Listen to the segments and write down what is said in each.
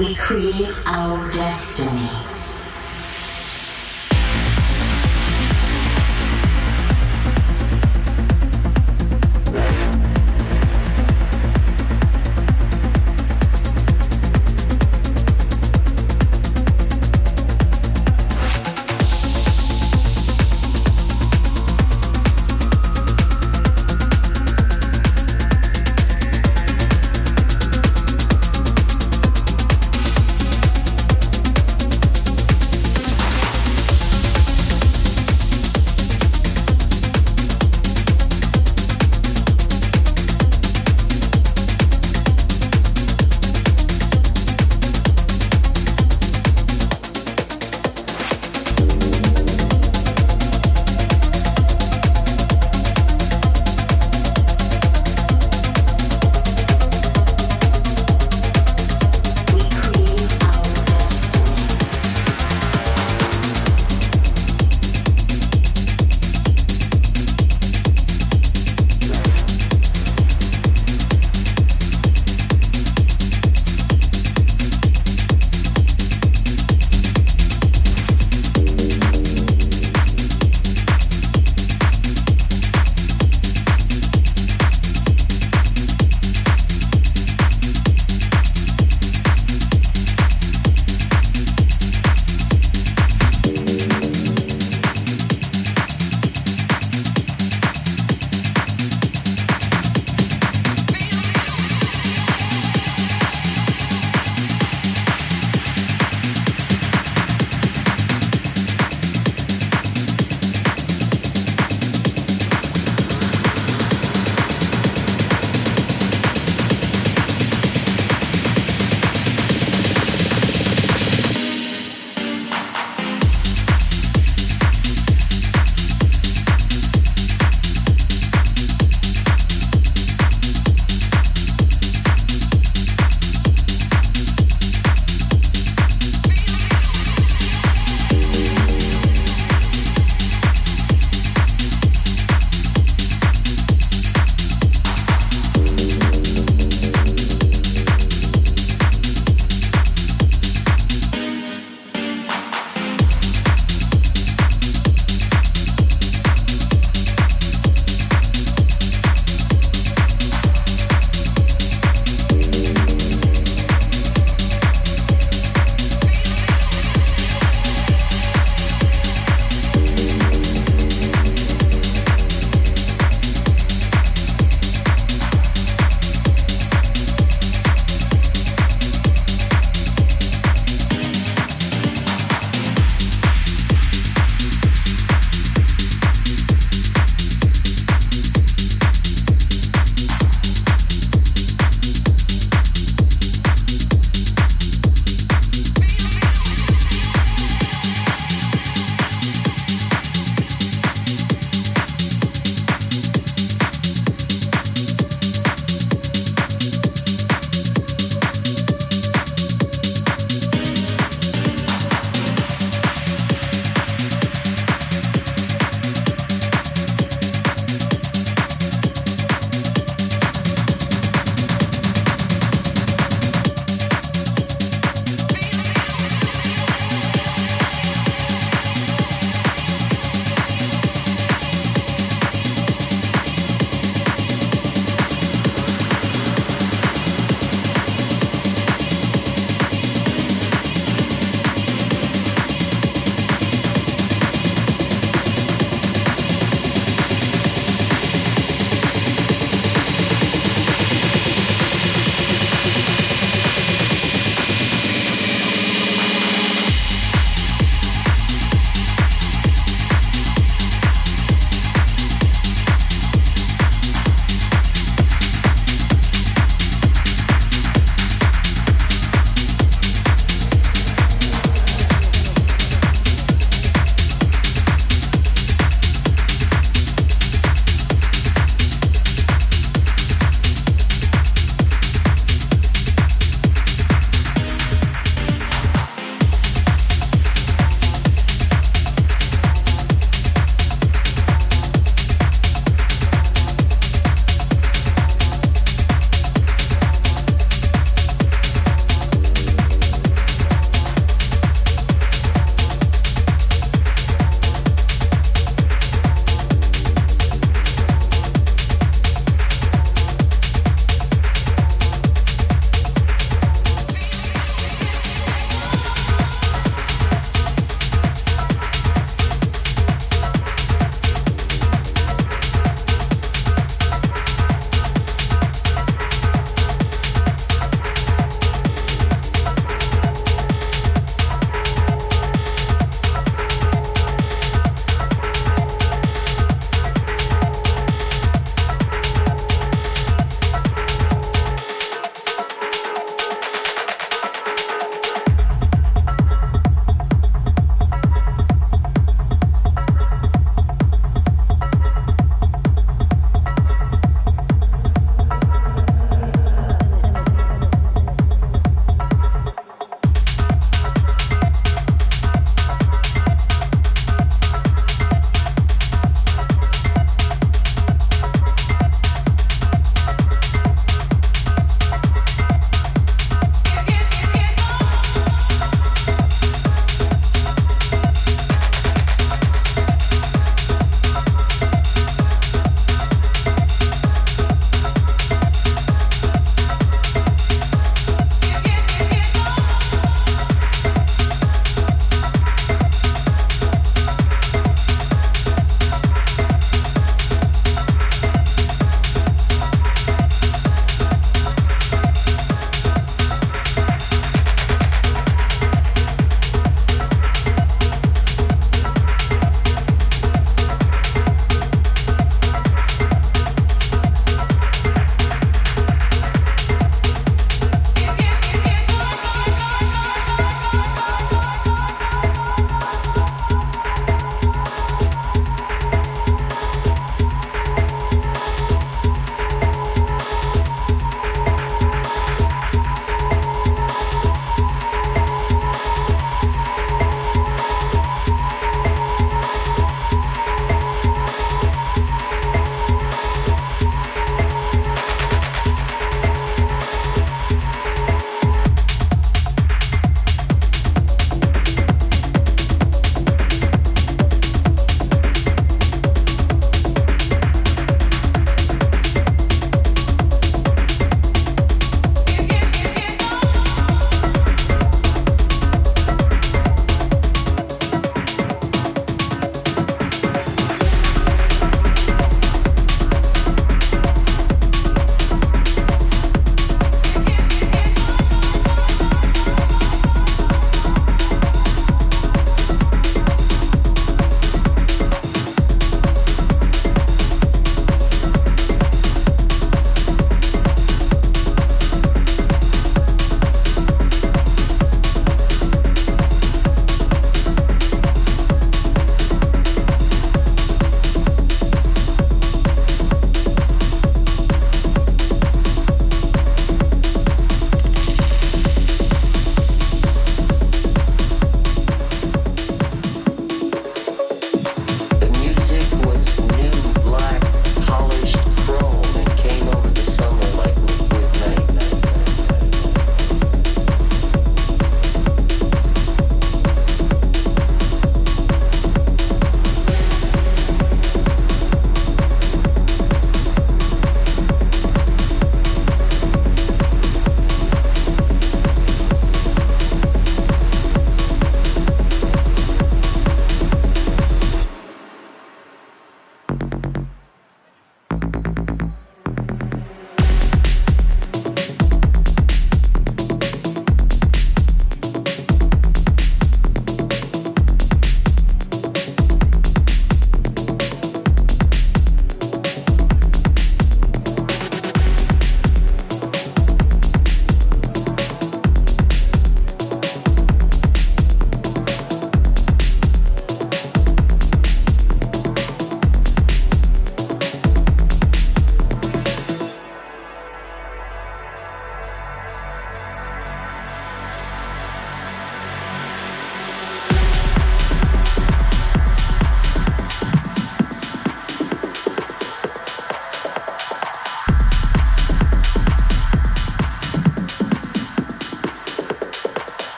We create our destiny.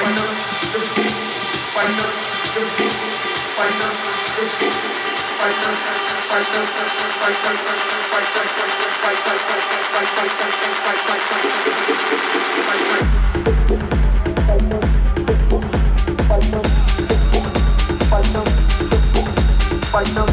I know.